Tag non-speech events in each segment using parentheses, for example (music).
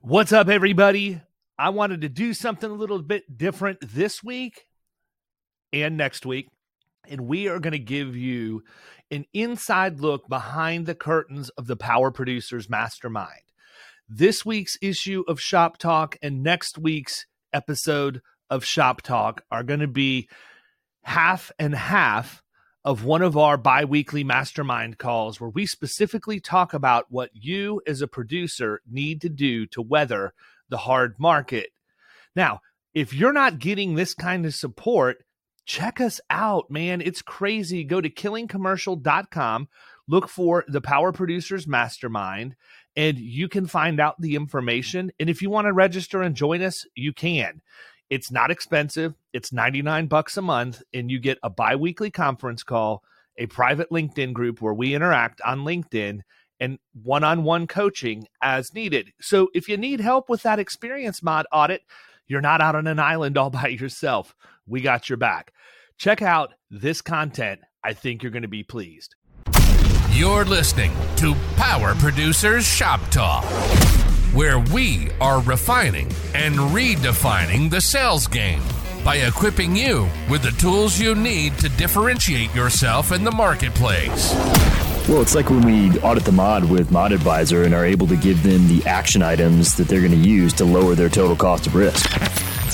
What's up, everybody? I wanted to do something a little bit different this week and next week. And we are going to give you an inside look behind the curtains of the Power Producers Mastermind. This week's issue of Shop Talk and next week's episode of Shop Talk are going to be half and half of one of our bi weekly mastermind calls where we specifically talk about what you as a producer need to do to weather the hard market. Now, if you're not getting this kind of support, check us out, man. It's crazy. Go to killingcommercial.com, look for the Power Producers Mastermind, and you can find out the information. And if you want to register and join us, you can. It's not expensive. It's 99 bucks a month and you get a bi-weekly conference call, a private LinkedIn group where we interact on LinkedIn and one-on-one coaching as needed. So if you need help with that experience mod audit, you're not out on an island all (laughs) by yourself. We got your back. Check out this content. I think you're going to be pleased. You're listening to Power Producers Shop Talk where we are refining and redefining the sales game by equipping you with the tools you need to differentiate yourself in the marketplace. Well, it's like when we audit the mod with Mod Advisor and are able to give them the action items that they're going to use to lower their total cost of risk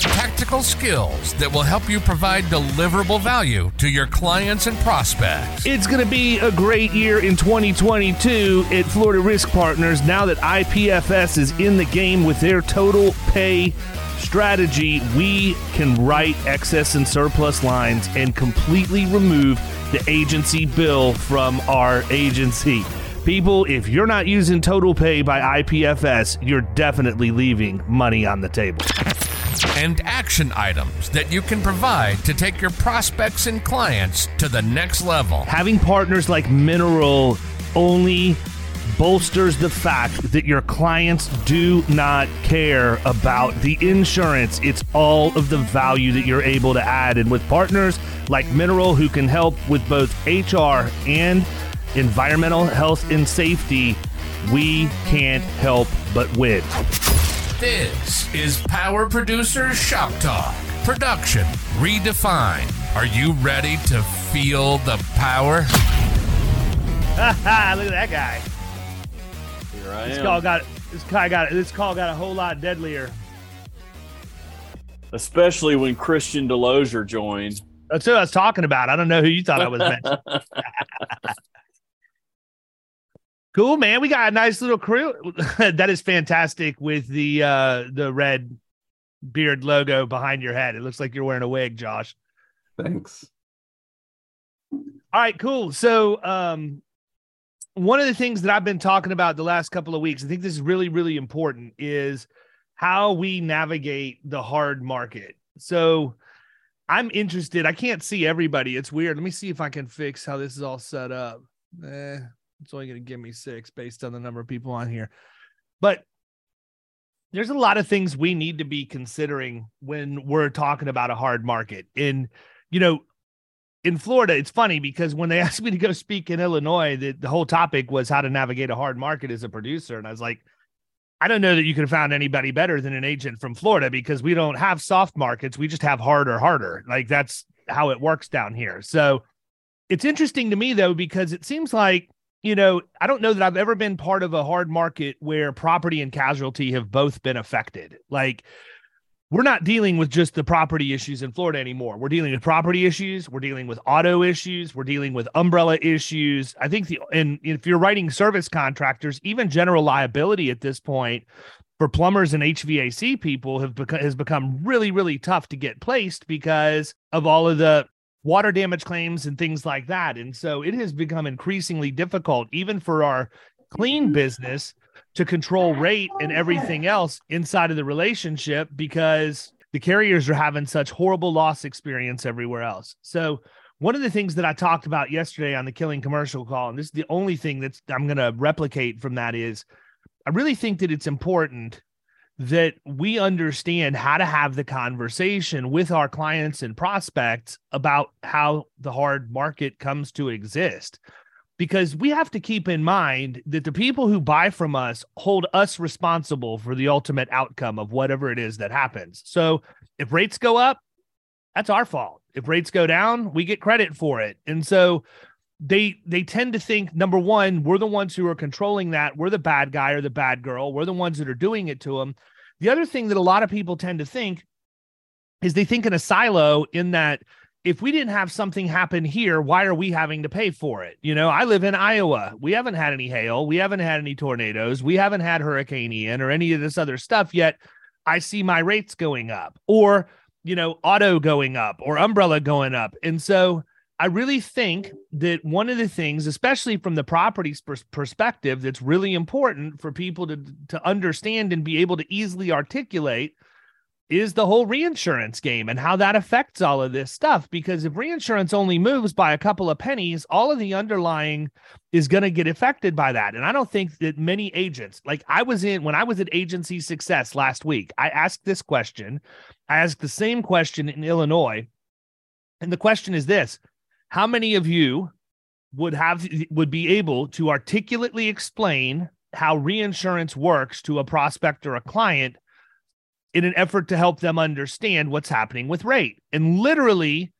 tactical skills that will help you provide deliverable value to your clients and prospects. It's going to be a great year in 2022 at Florida Risk Partners now that IPFS is in the game with their total pay strategy. We can write excess and surplus lines and completely remove the agency bill from our agency. People, if you're not using Total Pay by IPFS, you're definitely leaving money on the table and action items that you can provide to take your prospects and clients to the next level. Having partners like Mineral only bolsters the fact that your clients do not care about the insurance. It's all of the value that you're able to add. And with partners like Mineral, who can help with both HR and environmental health and safety, we can't help but win. This is Power Producers Shop Talk. Production redefined. Are you ready to feel the power? (laughs) Look at that guy. Here I this am. call got this guy got this call got a whole lot deadlier. Especially when Christian Delozier joined. That's who I was talking about. I don't know who you thought I was (laughs) mentioning. (laughs) Cool, man. We got a nice little crew. (laughs) that is fantastic with the uh the red beard logo behind your head. It looks like you're wearing a wig, Josh. Thanks. All right, cool. So um one of the things that I've been talking about the last couple of weeks, I think this is really, really important, is how we navigate the hard market. So I'm interested. I can't see everybody. It's weird. Let me see if I can fix how this is all set up. Eh, it's only going to give me six based on the number of people on here. But there's a lot of things we need to be considering when we're talking about a hard market. In, you know, in Florida, it's funny because when they (laughs) asked me to go speak in Illinois, the, the whole topic was how to navigate a hard market as a producer. And I was like, I don't know that you could have found anybody better than an agent from Florida because we don't have soft markets. We just have harder, harder. Like that's how it works down here. So it's interesting to me though, because it seems like you know, I don't know that I've ever been part of a hard market where property and casualty have both been affected. Like, we're not dealing with just the property issues in Florida anymore. We're dealing with property issues. We're dealing with auto issues. We're dealing with umbrella issues. I think the and if you're writing service contractors, even general liability at this point for plumbers and HVAC people have become has become really really tough to get placed because of all of the water damage claims and things like that. And so it has become increasingly difficult, even for our clean mm-hmm. business, to control rate and oh, everything else inside of the relationship because the carriers are having such horrible loss experience everywhere else. So, one of the things that I talked about yesterday on the killing commercial call, and this is the only thing that's I'm going to replicate from that is I really think that it's important that we understand how to have the conversation with our clients and prospects about how the hard market comes to exist. because we have to keep in mind that the people who buy from us hold us responsible for the ultimate outcome of whatever it is that happens. So if rates go up, that's our fault. If rates go down, we get credit for it. And so they they tend to think number one, we're the ones who are controlling that. We're the bad guy or the bad girl. We're the ones that are doing it to them. The other thing that a lot of people tend to think is they think in a silo in that if we didn't have something happen here, why are we having to pay for it? You know, I live in Iowa. We haven't had any hail. We haven't had any tornadoes. We haven't had Hurricane Ian or any of this other stuff yet. I see my rates going up or, you know, auto going up or umbrella going up. And so I really think that one of the things, especially from the property perspective, that's really important for people to, to understand and be able to easily articulate is the whole reinsurance game and how that affects all of this stuff. Because if reinsurance only moves by a couple of pennies, all of the underlying is going to get affected by that. And I don't think that many agents, like I was in when I was at Agency Success last week, I asked this question. I asked the same question in Illinois. And the question is this How many of you would have would be able to articulately explain how reinsurance works to a prospect or a client in an effort to help them understand what's happening with rate. And literally,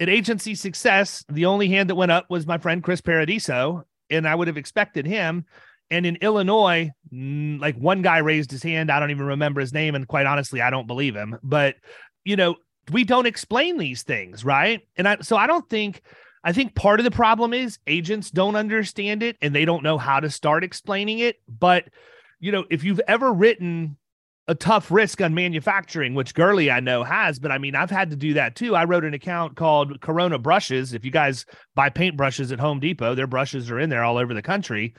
at agency success, the only hand that went up was my friend Chris Paradiso, and I would have expected him. And in Illinois, mm, like one guy raised his hand. I don't even remember his name. And quite honestly, I don't believe him. But, you know, we don't explain these things, right? And I, so I don't think, I think part of the problem is agents don't understand it and they don't know how to start explaining it. But, you know, if you've ever written a tough risk on manufacturing, which Gurley I know has, but I mean, I've had to do that too. I wrote an account called Corona Brushes. If you guys buy paint brushes at Home Depot, their brushes are in there all over the country.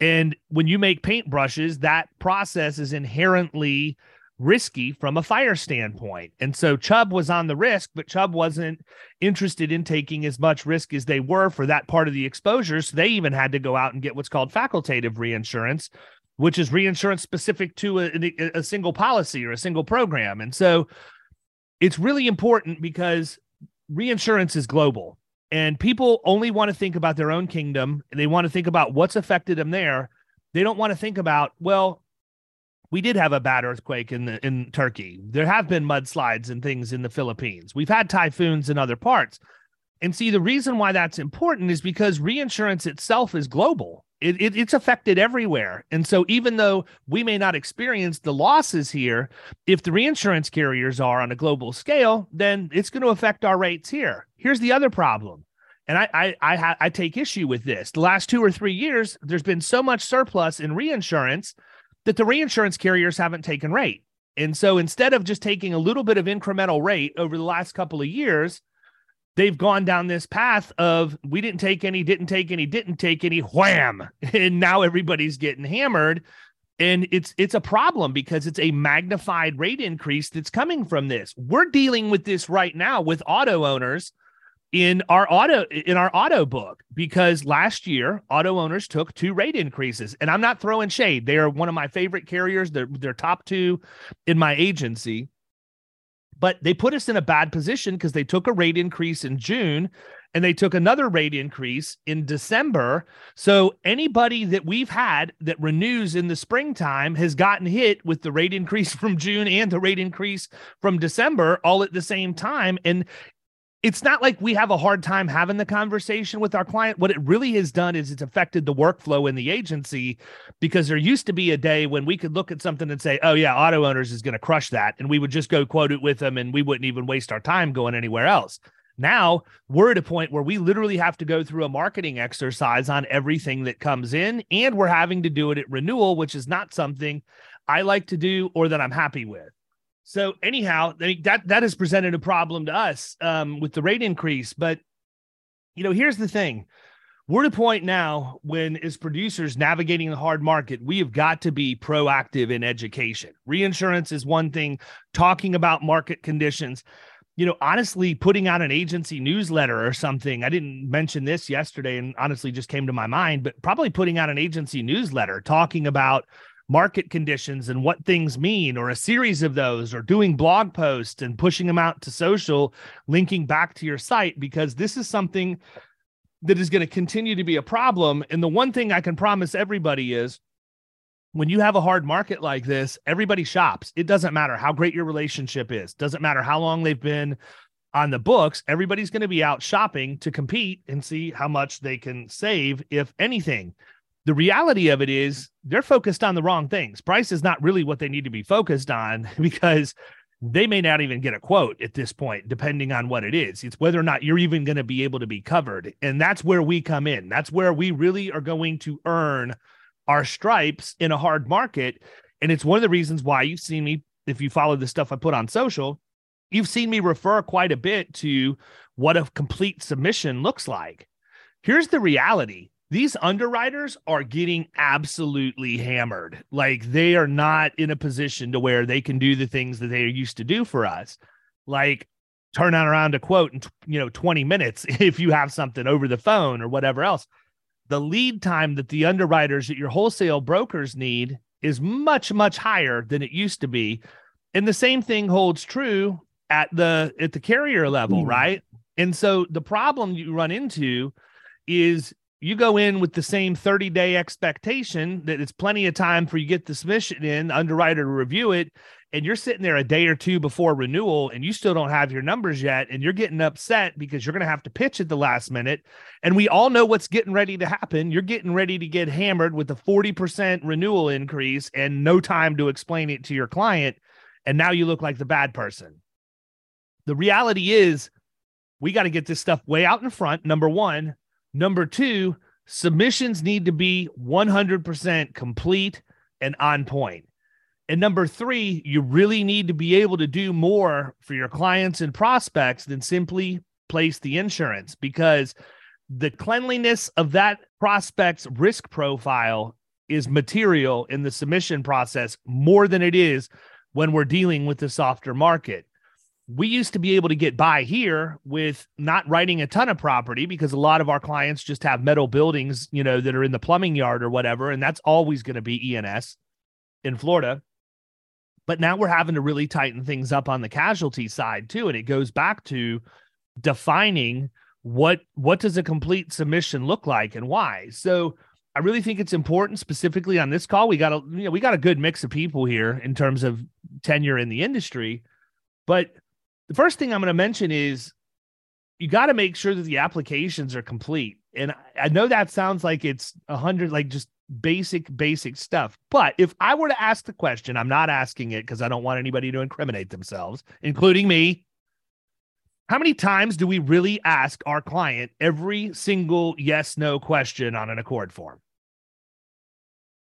And when you make paint brushes, that process is inherently risky from a fire standpoint. And so Chubb was on the risk, but Chubb wasn't interested in taking as much risk as they were for that part of the exposure. So they even had to go out and get what's called facultative reinsurance, which is reinsurance specific to a, a, single policy or a single program. And so it's really important because reinsurance is global and people only want to think about their own kingdom they want to think about what's affected them there. They don't want to think about, well, we did have a bad earthquake in the in Turkey. There have been mudslides and things in the Philippines. We've had typhoons in other parts. And see, the reason why that's important is because reinsurance itself is global. It, it, it's affected everywhere. And so, even though we may not experience the losses here, if the reinsurance carriers are on a global scale, then it's going to affect our rates here. Here's the other problem. And I, I, I, I take issue with this. The last two or three years, there's been so much surplus in reinsurance that the reinsurance carriers haven't taken rate. And so, instead of just taking a little bit of incremental rate over the last couple of years, they've gone down this path of we didn't take any, didn't take any, didn't take any, wham. (laughs) And now everybody's getting hammered. And it's it's a problem because it's a magnified rate increase that's coming from this. We're dealing with this right now with auto owners in our auto in our auto book because last year auto owners took two rate increases and I'm not throwing shade. They are one of my favorite carriers. They're they're top 2 in my agency but they put us in a bad position because they took a rate increase in June and they took another rate increase in December. So anybody that we've had that renews in the springtime has gotten hit with the rate increase (laughs) from June and the rate increase from December all at the same time. And it's not like we have a hard time having the conversation with our client. What it really has done is it's affected the workflow in the agency because there used to be a day when we could look at something and say, oh, yeah, auto owners is going to crush that. And we would just go quote it with them and we wouldn't even waste our time going anywhere else. Now we're at a point where we literally have to go through a marketing exercise on everything that comes in, and we're having to do it at renewal, which is not something I like to do or that I'm happy with. So anyhow, that that has presented a problem to us um, with the rate increase. But you know, here's the thing: we're at a point now when, as producers navigating the hard market, we have got to be proactive in education. Reinsurance is one thing. Talking about market conditions. You know, honestly, putting out an agency newsletter or something. I didn't mention this yesterday, and honestly, just came to my mind. But probably putting out an agency newsletter talking about market conditions and what things mean, or a series of those, or doing blog posts and pushing them out to social, linking back to your site, because this is something that is going to continue to be a problem. And the one thing I can promise everybody is when you have a hard market like this, everybody shops. It doesn't matter how great your relationship is, doesn't matter how long they've been on the books. Everybody's going to be out shopping to compete and see how much they can save, if anything. The reality of it is they're focused on the wrong things. Price is not really what they need to be focused on (laughs) because they may not even get a quote at this point, depending on what it is. It's whether or not you're even going to be able to be covered. And that's where we come in. That's where we really are going to earn our stripes in a hard market. And it's one of the reasons why you've seen me, if you follow the stuff I put on social, you've seen me refer quite a bit to what a complete submission looks like. Here's the reality these underwriters are getting absolutely hammered. Like they are not in a position to where they can do the things that they used to do for us. Like turn around a quote in you know 20 minutes (laughs) if you have something over the phone or whatever else. The lead time that the underwriters at your wholesale brokers need is much much higher than it used to be. And the same thing holds true at the at the carrier level, mm. right? And so the problem you run into is you go in with the same 30 day expectation that it's plenty of time for you get the submission in underwriter to review it and you're sitting there a day or two before renewal and you still don't have your numbers yet and you're getting upset because you're going to have to pitch at the last minute. And we all know what's getting ready to happen. You're getting ready to get hammered with a 40% renewal increase and no time to explain it to your client and now you look like the bad person. The reality is we got to get this stuff way out in front number 1 Number two, submissions need to be 100% complete and on point. And number three, you really need to be able to do more for your clients and prospects than simply place the insurance because the cleanliness of that prospect's risk profile is material in the submission process more than it is when we're dealing with the softer market we used to be able to get by here with not writing a ton of property because a lot of our clients just have metal buildings, you know, that are in the plumbing yard or whatever. And that's always going to be E&S in Florida. But now we're having to really tighten things up on the casualty side too. And it goes back to defining what what does a complete submission look like and why. So I really think it's important, specifically on this call. We got a you know we got a good mix of people here in terms of tenure in the industry, but the first thing I'm going to mention is you got to make sure that the applications are complete. And I know that sounds like it's a hundred, like just basic, basic stuff. But if I were to ask the question, I'm not asking it because I don't want anybody to incriminate themselves, including me. How many times do we really ask our client every single yes no question on an ACORD form?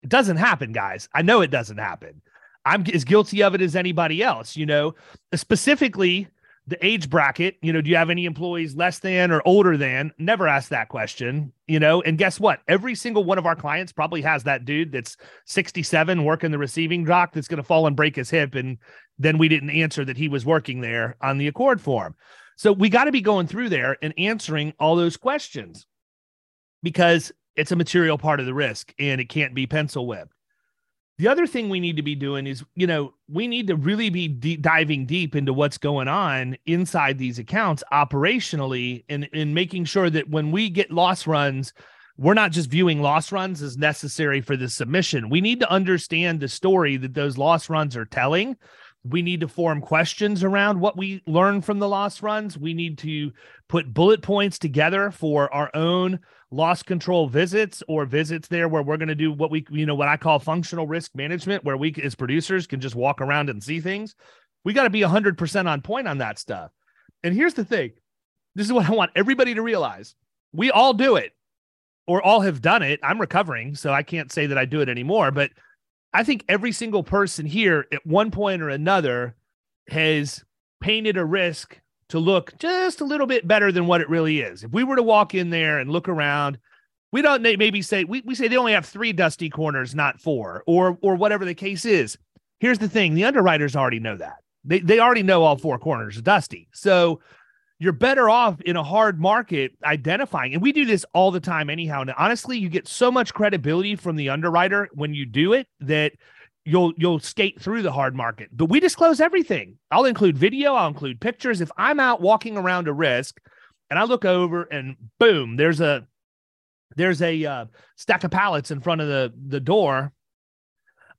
It doesn't happen, guys. I know it doesn't happen. I'm as guilty of it as anybody else, you know, specifically the age bracket. You know, do you have any employees less than or older than? Never ask that question, you know. And guess what? Every single one of our clients probably has that dude that's 67 working the receiving dock that's going to fall and break his hip. And then we didn't answer that he was working there on the ACORD form. So we got to be going through there and answering all those questions because it's a material part of the risk and it can't be pencil whipped. The other thing we need to be doing is, you know, we need to really be diving deep into what's going on inside these accounts operationally and, and making sure that when we get loss runs, we're not just viewing loss runs as necessary for the submission. We need to understand the story that those loss runs are telling. We need to form questions around what we learn from the loss runs. We need to put bullet points together for our own loss control visits or visits there where we're going to do what we you know what I call functional risk management where we as producers can just walk around and see things. We got to be 100% on point on that stuff. And here's the thing. This is what I want everybody to realize. We all do it or all have done it. I'm recovering, so I can't say that I do it anymore, but I think every single person here at one point or another has painted a risk to look just a little bit better than what it really is. If we were to walk in there and look around, we don't maybe say we, we say they only have three dusty corners, not four, or or whatever the case is. Here's the thing: the underwriters already know that. They they already know all four corners are dusty. So you're better off in a hard market identifying. And we do this all the time anyhow. And honestly, you get so much credibility from the underwriter when you do it that you'll you'll skate through the hard market. But we disclose everything. I'll include video, I'll include pictures. If I'm out walking around a risk and I look over and boom, there's a there's a uh, stack of pallets in front of the the door.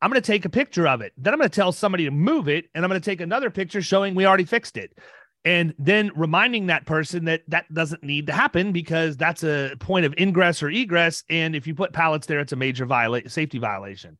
I'm going to take a picture of it. Then I'm going to tell somebody to move it, and I'm going to take another picture showing we already fixed it. And then reminding that person that that doesn't need to happen because that's a point of ingress or egress. And if you put pallets there, it's a major viola- safety violation.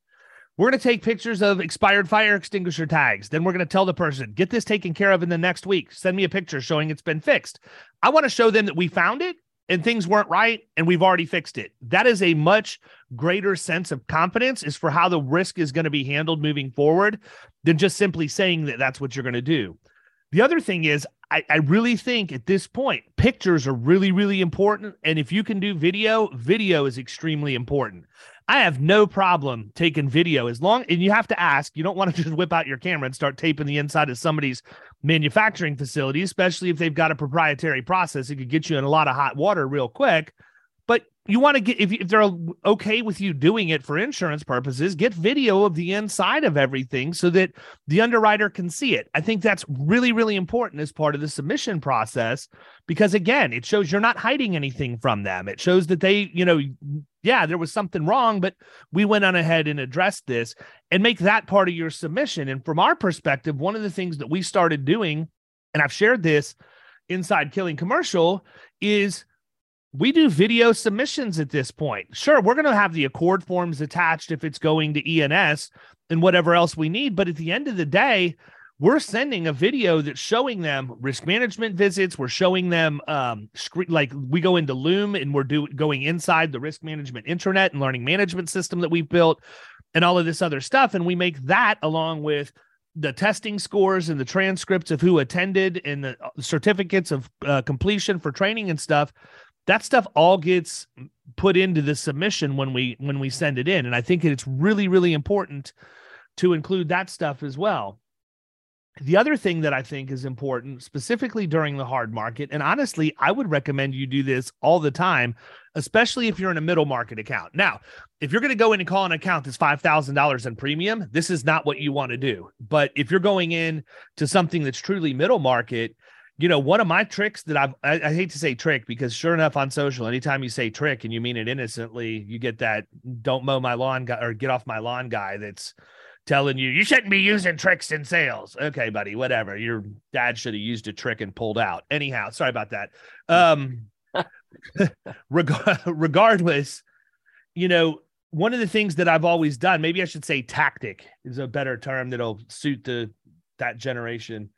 We're going to take pictures of expired fire extinguisher tags. Then we're going to tell the person, get this taken care of in the next week. Send me a picture showing it's been fixed. I want to show them that we found it and things weren't right and we've already fixed it. That is a much greater sense of confidence is for how the risk is going to be handled moving forward than just simply saying that that's what you're going to do. The other thing is, I, I, really think at this point, pictures are really, really important. And if you can do video, video is extremely important. I have no problem taking video as long and you have to ask, you don't want to (laughs) just whip out your camera and start taping the inside of somebody's manufacturing facility, especially if they've got a proprietary process. It could get you in a lot of hot water real quick. But you want to get if, if they're okay with you doing it for insurance purposes, get video of the inside of everything so that the underwriter can see it. I think that's really, really important as part of the submission process because again, it shows you're not hiding anything from them. It shows that they, you know, yeah, there was something wrong, but we went on ahead and addressed this and make that part of your submission. And from our perspective, one of the things that we started doing, and I've shared this inside Killing Commercial, is we do video submissions at this point. Sure, we're going to have the ACORD forms attached if it's going to E&S and whatever else we need. But at the end of the day, we're sending a video that's showing them risk management visits. We're showing them um, like we go into Loom and we're do, going inside the risk management intranet and learning management system that we've built and all of this other stuff. And we make that along with the testing scores and the transcripts of who attended and the uh, certificates of uh, completion for training and stuff that stuff all gets put into the submission when we when we send it in and i think it's really really important to include that stuff as well the other thing that i think is important specifically during the hard market and honestly i would recommend you do this all the time especially if you're in a middle market account. Now if you're going to go in and call an account that's $5000 in premium this is not what you want to do. But if you're going in to something that's truly middle market you know, one of my tricks that I've, I, I, hate to say trick because sure enough on social, anytime you say trick and you mean it innocently, you get that don't mow my lawn guy or get off my lawn guy that's telling you, you shouldn't be using tricks in sales. Okay, buddy, whatever. Your dad should have used a trick and pulled out. Anyhow, sorry about that. Um, (laughs) reg- (laughs) regardless, you know, one of the things that I've always done, maybe I should say tactic is a better term that'll suit the that generation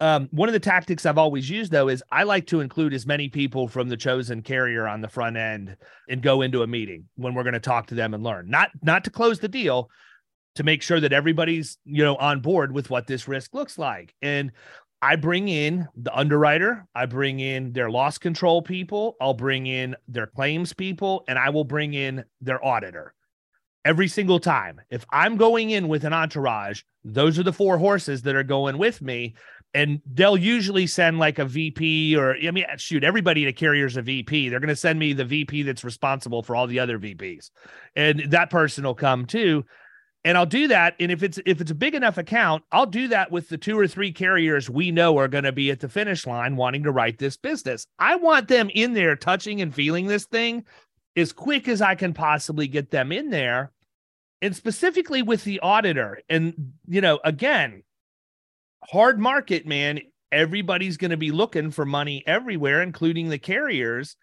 um, one of the tactics I've always used though is I like to include as many people from the chosen carrier on the front end and go into a meeting when we're going to talk to them and learn. Not not to close the deal, to make sure that everybody's you know on board with what this risk looks like. And I bring in the underwriter, I bring in their loss control people, I'll bring in their claims people, and I will bring in their auditor every single time. If I'm going in with an entourage, those are the four horses that are going with me and they'll usually send like a VP or I mean, shoot, everybody at a carrier's a VP. They're going to send me the VP that's responsible for all the other VPs, and that person will come too. And I'll do that. And if it's if it's a big enough account, I'll do that with the two or three carriers we know are going to be at the finish line wanting to write this business. I want them in there touching and feeling this thing as quick as I can possibly get them in there. And specifically with the auditor. And, you know, again, hard market, man, everybody's going to be looking for money everywhere, including the carriers.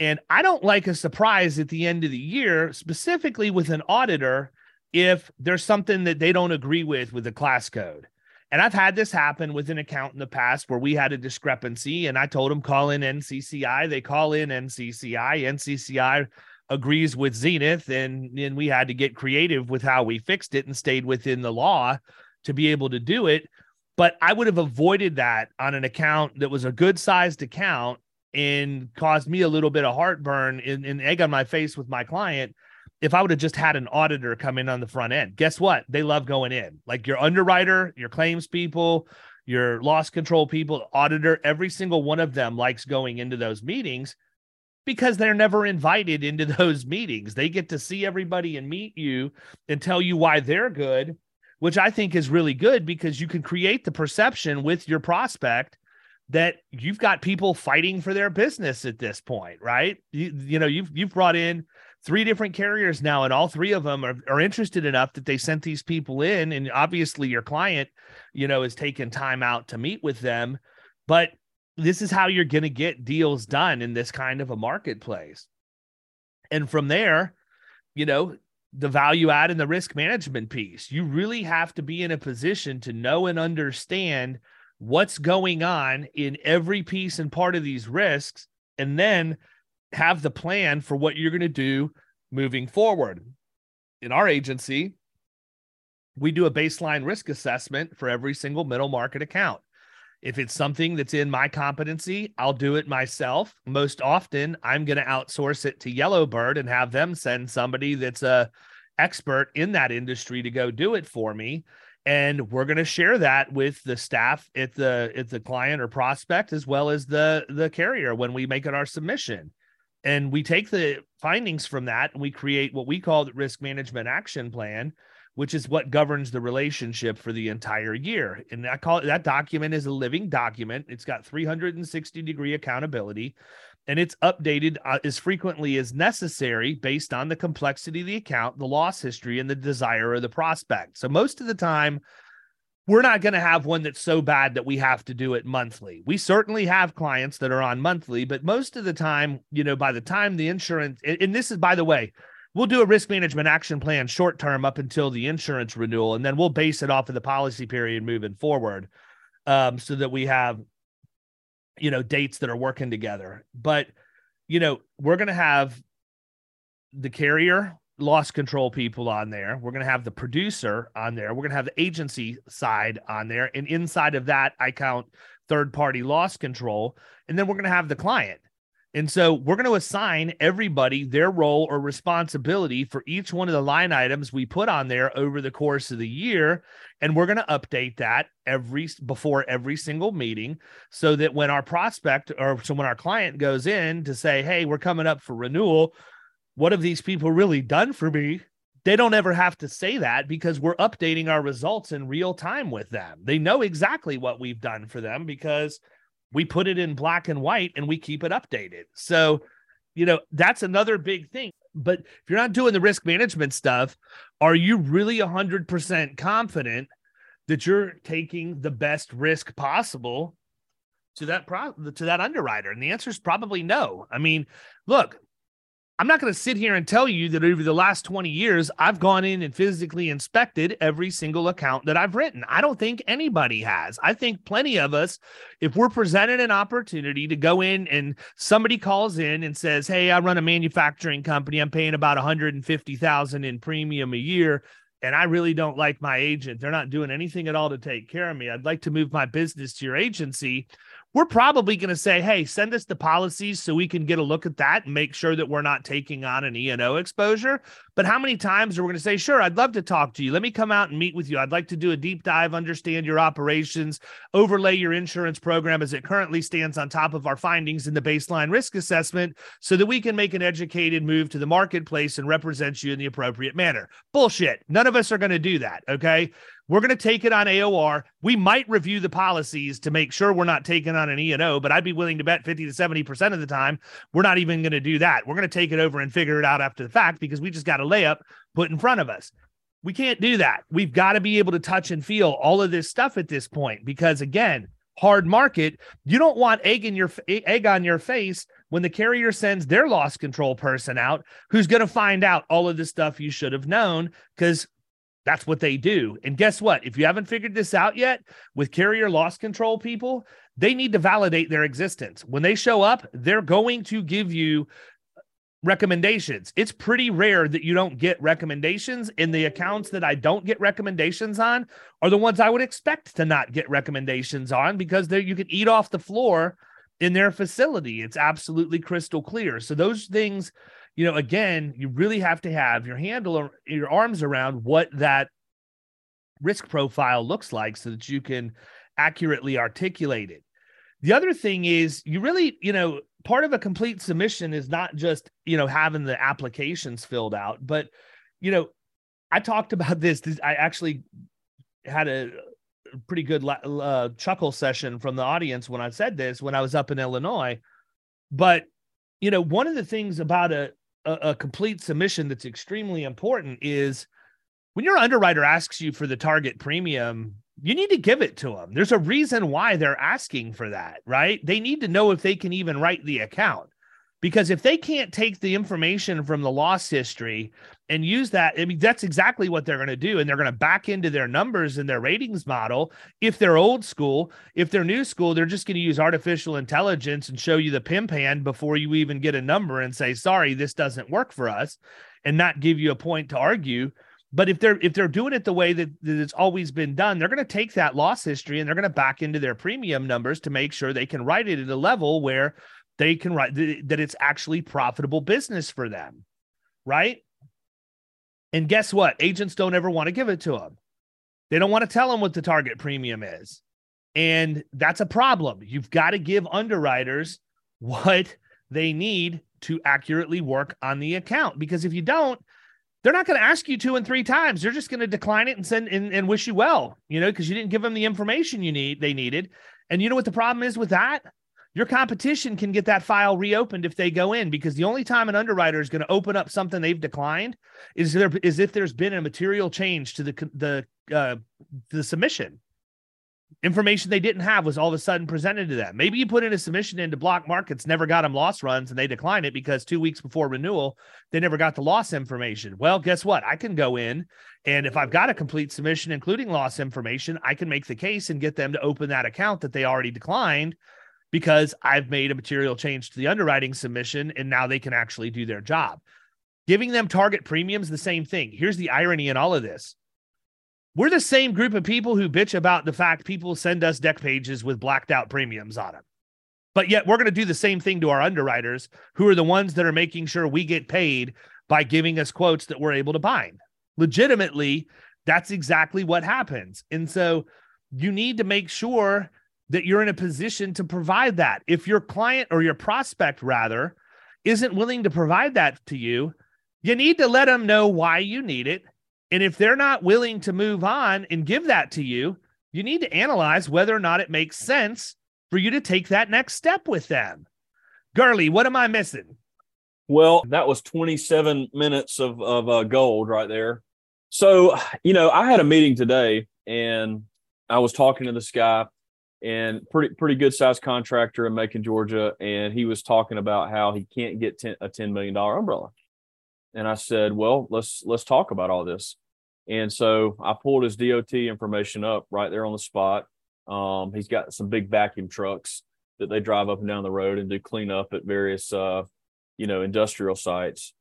And I don't like a surprise at the end of the year, specifically with an auditor, if there's something that they don't agree with with the class code. And I've had this happen with an account in the past where we had a discrepancy, and I told them call in NCCI. They call in NCCI. NCCI agrees with Zenith, and then we had to get creative with how we fixed it and stayed within the law to be able to do it but I would have avoided that on an account that was a good sized account and caused me a little bit of heartburn and, and egg on my face with my client if I would have just had an auditor come in on the front end. Guess what? They love going in. Like your underwriter, your claims people, your loss control people, auditor, every single one of them likes going into those meetings because they're never invited into (laughs) those meetings. They get to see everybody and meet you and tell you why they're good which I think is really good because you can create the perception with your prospect that you've got people fighting for their business at this point, right? You, you know, you've you've brought in three different carriers now, and all three of them are, are interested enough that they sent these people in. And obviously, your client, you know, is taking time out to meet with them. But this is how you're going to get deals done in this kind of a marketplace. And from there, you know, the value add and the risk management piece, you really have to be in a position to know and understand what's going on in every piece and part of these risks, and then have the plan for what you're going to do moving forward. In our agency, we do a baseline risk assessment for every single middle market account. If it's something that's in my competency, I'll do it myself. Most often, I'm going to outsource it to Yellowbird and have them send somebody that's a expert in that industry to go do it for me and we're going to share that with the staff at the at the client or prospect as well as the the carrier when we make it our submission and we take the findings from that and we create what we call the risk management action plan which is what governs the relationship for the entire year and i call it that document is a living document it's got 360 degree accountability and it's updated uh, as frequently as necessary based on the complexity of the account, the loss history, and the desire of the prospect. So, most of the time, we're not going to have one that's so bad that we have to do it monthly. We certainly have clients that are on monthly, but most of the time, you know, by the time the insurance, and this is, by the way, we'll do a risk management action plan short term up until the insurance renewal, and then we'll base it off of the policy period moving forward um, so that we have you know dates that are working together but you know we're going to have the carrier loss control people on there we're going to have the producer on there we're going to have the agency side on there and inside of that i count third party loss control and then we're going to have the client and so we're going to assign everybody their role or responsibility for each one of the line items we put on there over the course of the year. And we're going to update that every before every single meeting so that when our prospect or so when our client goes in to say, Hey, we're coming up for renewal. What have these people really done for me? They don't ever have to say that because we're updating our results in real time with them. They know exactly what we've done for them because we put it in black and white and we keep it updated. So, you know, that's another big thing. But if you're not doing the risk management stuff, are you really 100% confident that you're taking the best risk possible to that pro- to that underwriter? And the answer is probably no. I mean, look, I'm not going to sit here and tell you that over the last 20 years, I've gone in and physically inspected every single account that I've written. I don't think anybody has. I think plenty of us, if we're presented an opportunity to go in and somebody calls in and says, Hey, I run a manufacturing company, I'm paying about 150,000 in premium a year. And I really don't like my agent. They're not doing anything at all to take care of me. I'd like to move my business to your agency we're probably going to say, hey, send us the policies so we can get a look at that and make sure that we're not taking on an E&O exposure. But how many times are we going to say, sure, I'd love to talk to you. Let me come out and meet with you. I'd like to do a deep dive, understand your operations, overlay your insurance program as it currently stands on top of our findings in the baseline risk assessment so that we can make an educated move to the marketplace and represent you in the appropriate manner. Bullshit. None of us are going to do that. Okay. We're going to take it on AOR. We might review the policies to make sure we're not taking on an E&O, but I'd be willing to bet 50 to 70% of the time we're not even going to do that. We're going to take it over and figure it out after the fact because we just got a layup put in front of us. We can't do that. We've got to be able to touch and feel all of this stuff at this point because again, hard market, you don't want egg in your egg on your face when the carrier sends their loss control person out who's going to find out all of the stuff you should have known because that's what they do. And guess what? If you haven't figured this out yet with carrier loss control people, they need to validate their existence. When they show up, they're going to give you recommendations. It's pretty rare that you don't get recommendations. In the accounts that I don't get recommendations on are the ones I would expect to not get recommendations on because you can eat off the floor in their facility. It's absolutely crystal clear. So those things you know, again, you really have to have your handle or your arms around what that risk profile looks like so that you can accurately articulate it. The other thing is you really, you know, part of a complete submission is not just, you know, having the applications filled out, but you know, I talked about this, this I actually had a pretty good uh, chuckle session from the audience when I said this when I was up in Illinois. But you know, one of the things about a, a, a complete submission that's extremely important is when your underwriter asks you for the target premium, you need to give it to them. There's a reason why they're asking for that, right? They need to know if they can even write the account. Because if they can't take the information from the loss history and use that, I mean, that's exactly what they're going to do. And they're going to back into their numbers and their ratings model. If they're old school, if they're new school, they're just going to use artificial intelligence and show you the pin pan before you even get a number and say, sorry, this doesn't work for us, and not give you a point to argue. But if they're if they're doing it the way that, that it's always been done, they're going to take that loss history and they're going to back into their premium numbers to make sure they can write it at a level where they can write that it's actually profitable business for them, right? And guess what? Agents don't ever want to give it to them. They don't want to tell them what the target premium is. And that's a problem. You've got to give underwriters what they need to accurately work on the account because if you don't, they're not going to ask you two and three times. They're just going to decline it and send and, and wish you well, you know, because you didn't give them the information you need they needed. And you know what the problem is with that? Your competition can get that file reopened if they go in because the only time an underwriter is going to open up something they've declined is there is if there's been a material change to the the uh, the submission. Information they didn't have was all of a sudden presented to them. Maybe you put in a submission into block markets never got them loss runs and they declined it because two weeks before renewal they never got the loss information. Well guess what? I can go in and if i've got a complete submission including loss information i can make the case and get them to open that account that they already declined because I've made a material change to the underwriting submission and now they can actually do their job. Giving them target premiums, the same thing. Here's the irony in all of this. We're the same group of people who bitch about the fact people send us dec pages with blacked out premiums on them. But yet we're going to do the same thing to our underwriters, who are the ones that are making sure we get paid by giving us quotes that we're able to bind. Legitimately, that's exactly what happens. And so you need to make sure that you're in a position to provide that. If your client or your prospect, rather, isn't willing to provide that to you, you need to let them know why you need it. And if they're not willing to move on and give that to you, you need to analyze whether or not it makes sense for you to take that next step with them. Gurley, what am I missing? Well, that was 27 minutes of, of uh, gold right there. So, you know, I had a meeting today and I was talking to this guy and pretty pretty good sized contractor in Macon, Georgia, and he was talking about how he can't get 10, a ten million dollar umbrella. And I said, "Well, let's let's talk about all this." And so I pulled his DOT information up right there on the spot. Um, he's got some big vacuum trucks that they drive up and down the road and do cleanup at various, uh, you know, industrial sites.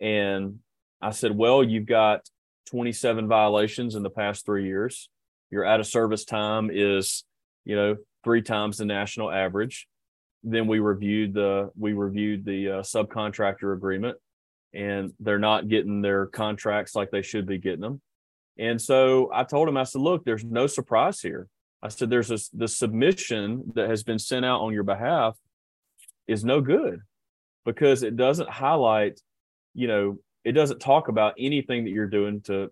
And I said, "Well, you've got 27 violations in the past three years. Your out of service time is you know, three times the national average. Then we reviewed the we reviewed the uh, subcontractor agreement, and they're not getting their contracts like they should be getting them. And so I told him, I said, look, there's no surprise here. I said, there's a, the submission that has been sent out on your behalf is no good because it doesn't highlight, you know, it doesn't talk about anything that you're doing to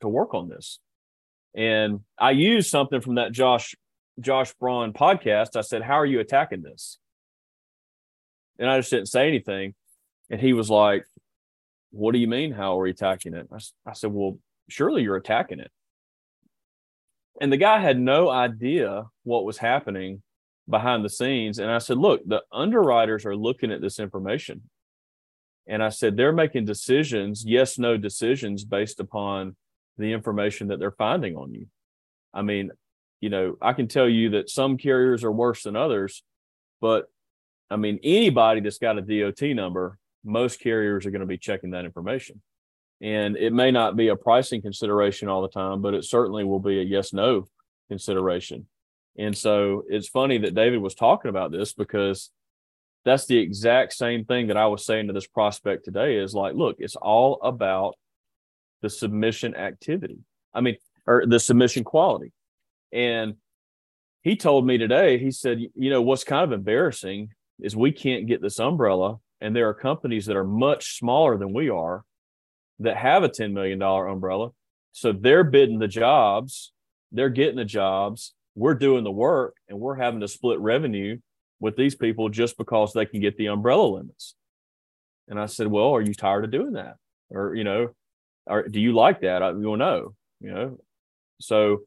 to work on this. And I used something from that Josh Josh Braun podcast, I said, How are you attacking this? And I just didn't say anything. And he was like, What do you mean? How are we attacking it? I, I said, Well, surely you're attacking it. And the guy had no idea what was happening behind the scenes. And I said, Look, the underwriters are looking at this information. And I said, They're making decisions, yes, no decisions based upon the information that they're finding on you. I mean, you know, I can tell you that some carriers are worse than others, but I mean, anybody that's got a DOT number, most carriers are going to be checking that information. And it may not be a pricing consideration all the time, but it certainly will be a yes no consideration. And so it's funny that David was talking about this because that's the exact same thing that I was saying to this prospect today is like, look, it's all about the submission activity. I mean, or the submission quality. And he told me today, he said, you know, what's kind of embarrassing is we can't get this umbrella. And there are companies that are much smaller than we are that have a $10 million umbrella. So they're bidding the jobs they're getting the jobs, we're doing the work, and we're having to split revenue with these people just because they can get the umbrella limits. And I said, Well, are you tired of doing that? Or, you know, or do you like that? I will know, you know. So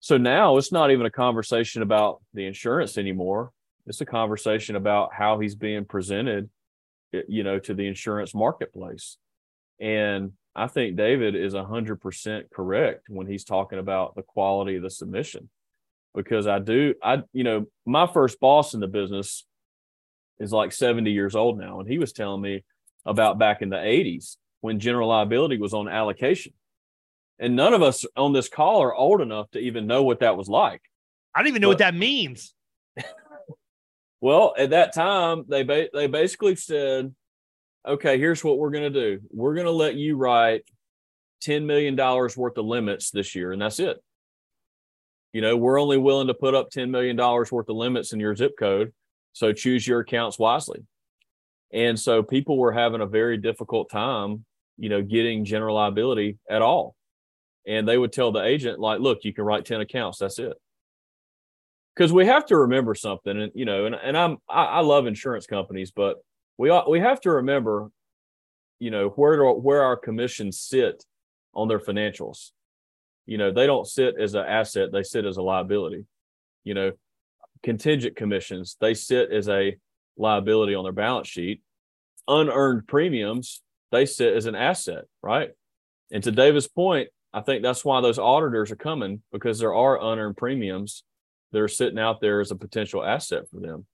so now it's not even a conversation about the insurance anymore. It's a conversation about how he's being presented, eh, you know, to the insurance marketplace. And I think David is 100% correct when he's talking about the quality of the submission. Because I do, I, you know, my first boss in the business is like 70 years old now. And he was telling me about back in the 80s when general liability was on allocation. And none of us on this call are old enough to even know what that was like. I don't even know but, what that means. (laughs) well, at that time, they ba- they basically said, "Okay, here's what we're going to do. We're going to let you write ten million dollars worth of limits this year, and that's it. You know, we're only willing to put up ten million dollars worth of limits in your zip code, so choose your accounts wisely." And so people were having a very difficult time, you know, getting general liability at all and they would tell the agent like look you can write 10 accounts. That's it. Because we have to remember something and you know and, and i'm I, I, love insurance companies but we we have to remember you know where do, where our commissions sit on their financials. You know they don't sit as an asset they sit as a liability. You know contingent commissions they sit as a liability on their balance sheet. Unearned premiums they sit as an asset right? And to David's point I think that's why those auditors are coming because there are unearned premiums that are sitting out there as a potential asset for them.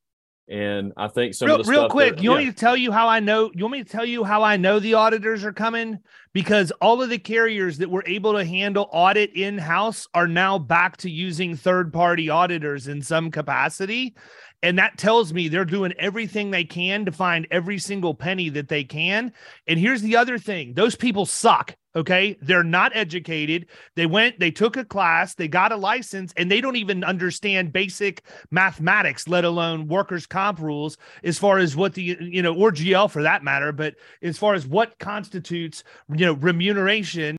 And I think some real, of the real quick, that, you yeah. want me to tell you how I know? You want me to tell you how I know the auditors are coming? Because all of the carriers that were able to handle audit in house are now back to using third party auditors in some capacity. And that tells me they're doing everything they can to find every single penny that they can. And here's the other thing those people suck. Okay. They're not educated. They went, they took a class, they got a license, and they don't even understand basic mathematics, let alone workers' comp rules, as far as what the, you know, or GL for that matter, but as far as what constitutes, you know, remuneration.